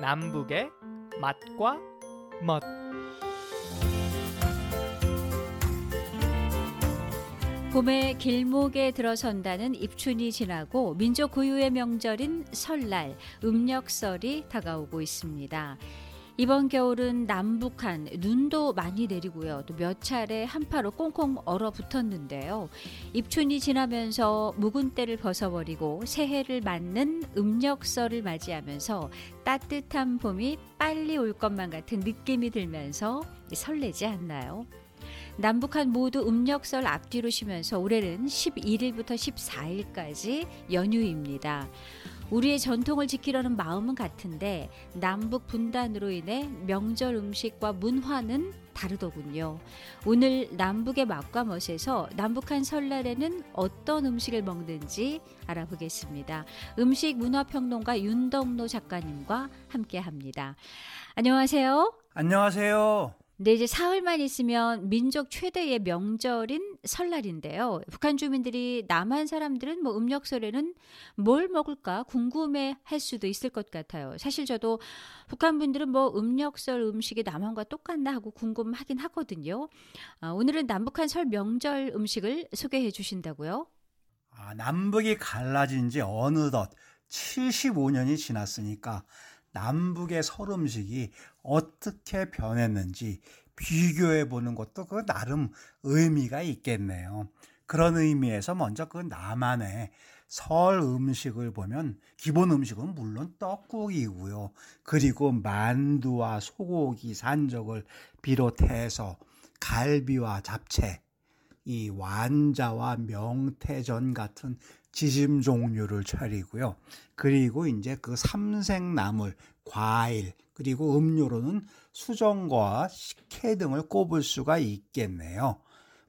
남북의 맛과 멋 봄에 길목에 들어선다는 입춘이 지나고 민족 고유의 명절인 설날, 음력설이 다가오고 있습니다. 이번 겨울은 남북한 눈도 많이 내리고요. 또 몇 차례 한파로 꽁꽁 얼어붙었는데요. 입춘이 지나면서 묵은 때를 벗어버리고 새해를 맞는 음력설을 맞이하면서 따뜻한 봄이 빨리 올 것만 같은 느낌이 들면서 설레지 않나요? 남북한 모두 음력설 앞뒤로 쉬면서 올해는 11일부터 14일까지 연휴입니다. 우리의 전통을 지키려는 마음은 같은데 남북 분단으로 인해 명절 음식과 문화는 다르더군요. 오늘 남북의 맛과 멋에서 남북한 설날에는 어떤 음식을 먹는지 알아보겠습니다. 음식 문화평론가 윤덕노 작가님과 함께 합니다. 안녕하세요. 안녕하세요. 네, 이제 사흘만 있으면 민족 최대의 명절인 설날인데요. 북한 주민들이 남한 사람들은 뭐 음력설에는 뭘 먹을까 궁금해 할 수도 있을 것 같아요. 사실 저도 북한 분들은 뭐 음력설 음식이 남한과 똑같나 하고 궁금하긴 하거든요. 아, 오늘은 남북한 설 명절 음식을 소개해 주신다고요? 아, 남북이 갈라진 지 어느덧 75년이 지났으니까 남북의 설 음식이 어떻게 변했는지 비교해 보는 것도 그 나름 의미가 있겠네요. 그런 의미에서 먼저 그 남한의 설 음식을 보면 기본 음식은 물론 떡국이고요. 그리고 만두와 소고기 산적을 비롯해서 갈비와 잡채, 이 완자와 명태전 같은 지짐 종류를 차리고요. 그리고 이제 그 삼색나물, 과일, 그리고 음료로는 수정과 식혜 등을 꼽을 수가 있겠네요.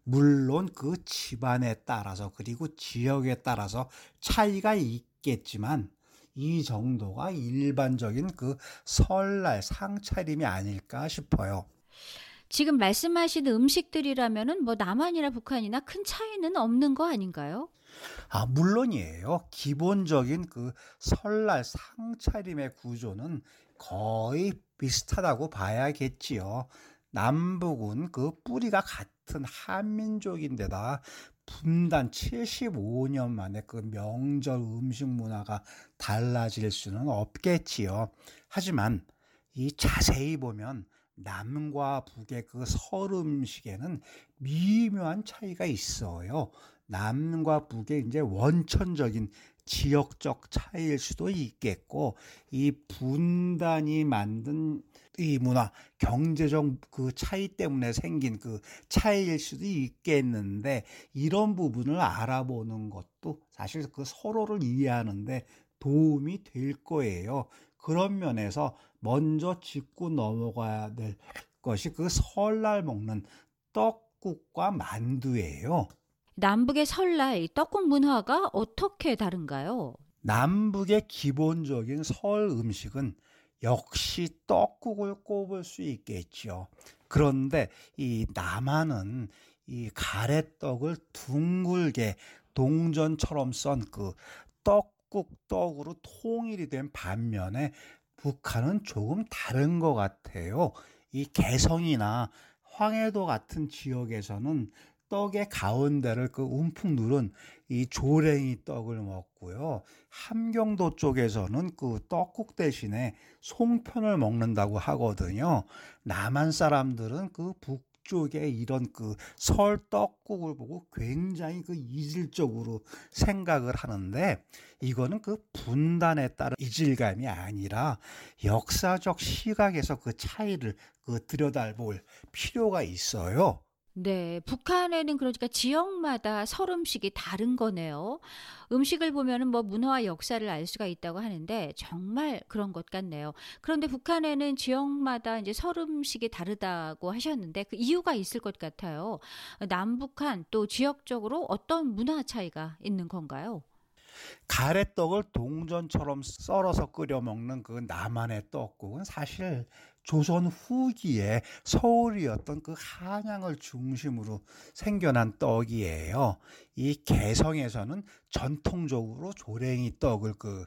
물론 그 집안에 따라서 그리고 지역에 따라서 차이가 있겠지만 이 정도가 일반적인 그 설날 상차림이 아닐까 싶어요. 지금 말씀하신 음식들이라면은 뭐 남한이나 북한이나 큰 차이는 없는 거 아닌가요? 아, 물론이에요. 기본적인 그 설날 상차림의 구조는 거의 비슷하다고 봐야겠지요. 남북은 그 뿌리가 같은 한민족인데다 분단 75년 만에 그 명절 음식 문화가 달라질 수는 없겠지요. 하지만 이 자세히 보면 남과 북의 그 설 음식에는 미묘한 차이가 있어요. 남과 북의 이제 원천적인 지역적 차이일 수도 있겠고, 이 분단이 만든 이 문화, 경제적 그 차이 때문에 생긴 그 차이일 수도 있겠는데, 이런 부분을 알아보는 것도 사실 그 서로를 이해하는데 도움이 될 거예요. 그런 면에서 먼저 짚고 넘어가야 될 것이 그 설날 먹는 떡국과 만두예요. 남북의 설날 떡국 문화가 어떻게 다른가요? 남북의 기본적인 설 음식은 역시 떡국을 꼽을 수 있겠죠. 그런데 이 남한은 이 가래떡을 둥글게 동전처럼 썬 그 떡국 떡으로 통일이 된 반면에 북한은 조금 다른 것 같아요. 이 개성이나 황해도 같은 지역에서는 떡의 가운데를 그 움푹 누른 이 조랭이 떡을 먹고요. 함경도 쪽에서는 그 떡국 대신에 송편을 먹는다고 하거든요. 남한 사람들은 그 북, 쪽에 이런 그 설 떡국을 보고 굉장히 그 이질적으로 생각을 하는데 이거는 그 분단에 따른 이질감이 아니라 역사적 시각에서 그 차이를 그 들여다볼 필요가 있어요. 네, 북한에는 그러니까 지역마다 설 음식이 다른 거네요. 음식을 보면은 뭐 문화와 역사를 알 수가 있다고 하는데 정말 그런 것 같네요. 그런데 북한에는 지역마다 이제 설 음식이 다르다고 하셨는데 그 이유가 있을 것 같아요. 남북한 또 지역적으로 어떤 문화 차이가 있는 건가요? 가래떡을 동전처럼 썰어서 끓여 먹는 그 남한의 떡국은 사실 조선 후기에 서울이었던 그 한양을 중심으로 생겨난 떡이에요. 이 개성에서는 전통적으로 조랭이 떡을 그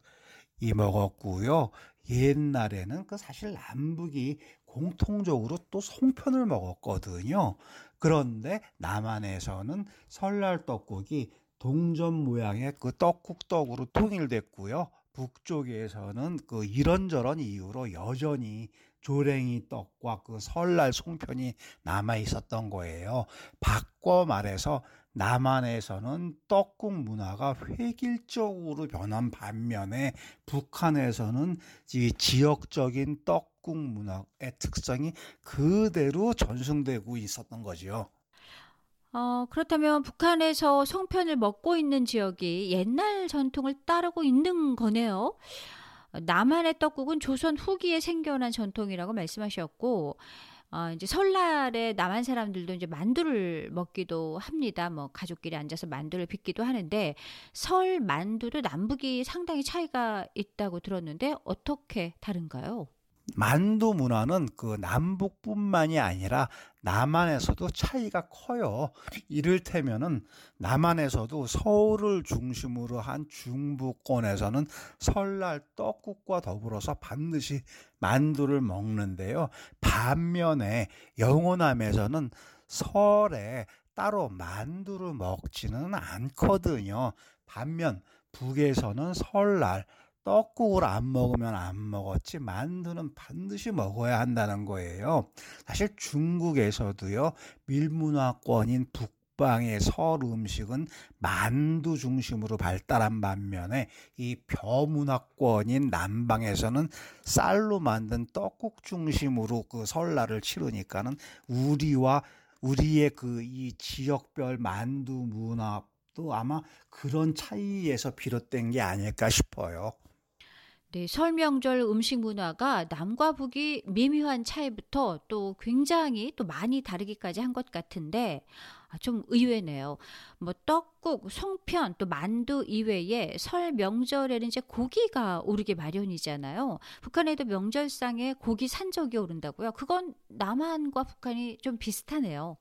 이 먹었고요. 옛날에는 그 사실 남북이 공통적으로 또 송편을 먹었거든요. 그런데 남한에서는 설날 떡국이 동전 모양의 그 떡국떡으로 통일됐고요. 북쪽에서는 그 이런저런 이유로 여전히 조랭이 떡과 그 설날 송편이 남아 있었던 거예요. 바꿔 말해서 남한에서는 떡국 문화가 획일적으로 변한 반면에 북한에서는 이 지역적인 떡국 문화의 특성이 그대로 전승되고 있었던 거지요. 어, 그렇다면 북한에서 송편을 먹고 있는 지역이 옛날 전통을 따르고 있는 거네요. 남한의 떡국은 조선 후기에 생겨난 전통이라고 말씀하셨고, 어, 이제 설날에 남한 사람들도 이제 만두를 먹기도 합니다. 뭐 가족끼리 앉아서 만두를 빚기도 하는데 설 만두도 남북이 상당히 차이가 있다고 들었는데 어떻게 다른가요? 만두 문화는 그 남북뿐만이 아니라 남한에서도 차이가 커요. 이를테면은 남한에서도 서울을 중심으로 한 중부권에서는 설날 떡국과 더불어서 반드시 만두를 먹는데요. 반면에 영호남에서는 설에 따로 만두를 먹지는 않거든요. 반면 북에서는 설날 떡국을 안 먹으면 안 먹었지 만두는 반드시 먹어야 한다는 거예요. 사실 중국에서도요 밀문화권인 북방의 설 음식은 만두 중심으로 발달한 반면에 이 벼문화권인 남방에서는 쌀로 만든 떡국 중심으로 그 설날을 치르니까는 우리와 우리의 그 이 지역별 만두 문화도 아마 그런 차이에서 비롯된 게 아닐까 싶어요. 네, 설명절 음식 문화가 남과 북이 미묘한 차이부터 또 굉장히 또 많이 다르기까지 한 것 같은데 아, 좀 의외네요. 뭐 떡국, 송편, 또 만두 이외에 설 명절에는 이제 고기가 오르기 마련이잖아요. 북한에도 명절상에 고기 산적이 오른다고요. 그건 남한과 북한이 좀 비슷하네요.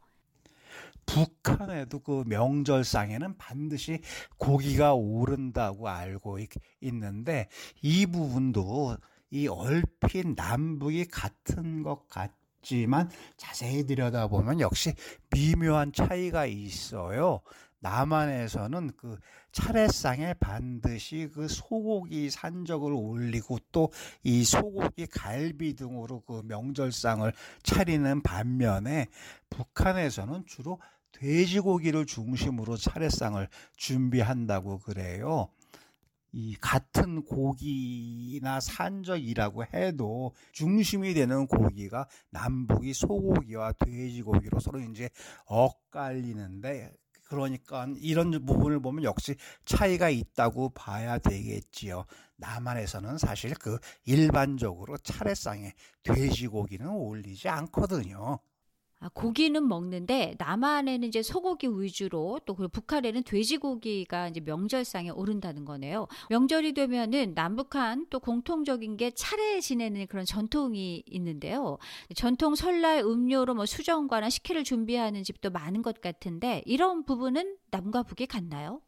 북한에도 그 명절상에는 반드시 고기가 오른다고 알고 있, 있는데 이 부분도 이 얼핏 남북이 같은 것 같 지만 자세히 들여다보면 역시 미묘한 차이가 있어요. 남한에서는 그 차례상에 반드시 그 소고기 산적을 올리고 또 이 소고기 갈비 등으로 그 명절상을 차리는 반면에 북한에서는 주로 돼지고기를 중심으로 차례상을 준비한다고 그래요. 이 같은 고기나 산적이라고 해도 중심이 되는 고기가 남북이 소고기와 돼지고기로 서로 이제 엇갈리는데 그러니까 이런 부분을 보면 역시 차이가 있다고 봐야 되겠지요. 남한에서는 사실 그 일반적으로 차례상에 돼지고기는 올리지 않거든요. 아, 고기는 먹는데 남한에는 이제 소고기 위주로 또 그리고 북한에는 돼지고기가 이제 명절상에 오른다는 거네요. 명절이 되면은 남북한 또 공통적인 게 차례 지내는 그런 전통이 있는데요. 전통 설날 음료로 뭐 수정과나 식혜를 준비하는 집도 많은 것 같은데 이런 부분은 남과 북이 같나요?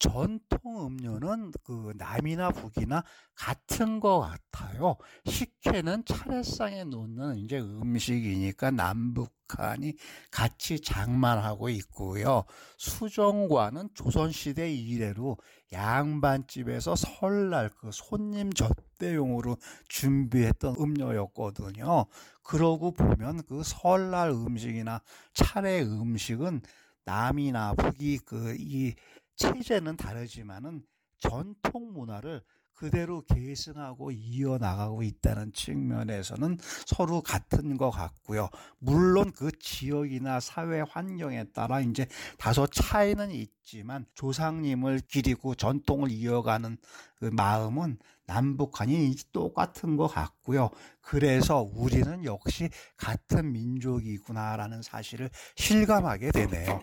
전통 음료는 그 남이나 북이나 같은 것 같아요. 식혜는 차례상에 놓는 이제 음식이니까 남북한이 같이 장만하고 있고요. 수정과는 조선시대 이래로 양반집에서 설날 그 손님 접대용으로 준비했던 음료였거든요. 그러고 보면 그 설날 음식이나 차례 음식은 남이나 북이 그 이 체제는 다르지만은 전통 문화를 그대로 계승하고 이어나가고 있다는 측면에서는 서로 같은 것 같고요. 물론 그 지역이나 사회 환경에 따라 이제 다소 차이는 있지만 조상님을 기리고 전통을 이어가는 그 마음은 남북한이 똑같은 것 같고요. 그래서 우리는 역시 같은 민족이구나라는 사실을 실감하게 되네요.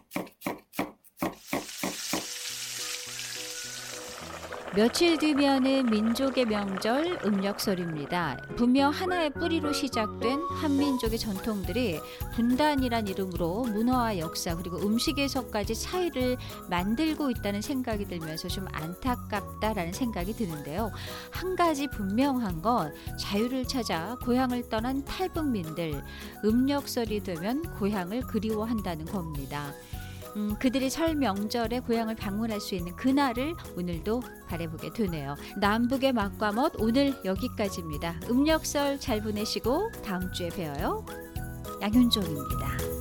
며칠 뒤면은 민족의 명절 음력설입니다. 분명 하나의 뿌리로 시작된 한민족의 전통들이 분단이란 이름으로 문화와 역사 그리고 음식에서까지 차이를 만들고 있다는 생각이 들면서 좀 안타깝다라는 생각이 드는데요. 한 가지 분명한 건 자유를 찾아 고향을 떠난 탈북민들 음력설이 되면 고향을 그리워한다는 겁니다. 음, 그들이 설 명절에 고향을 방문할 수 있는 그날을 오늘도 바래보게 되네요. 남북의 맛과 멋 오늘 여기까지입니다. 음력설 잘 보내시고 다음 주에 봬요. 양윤종입니다.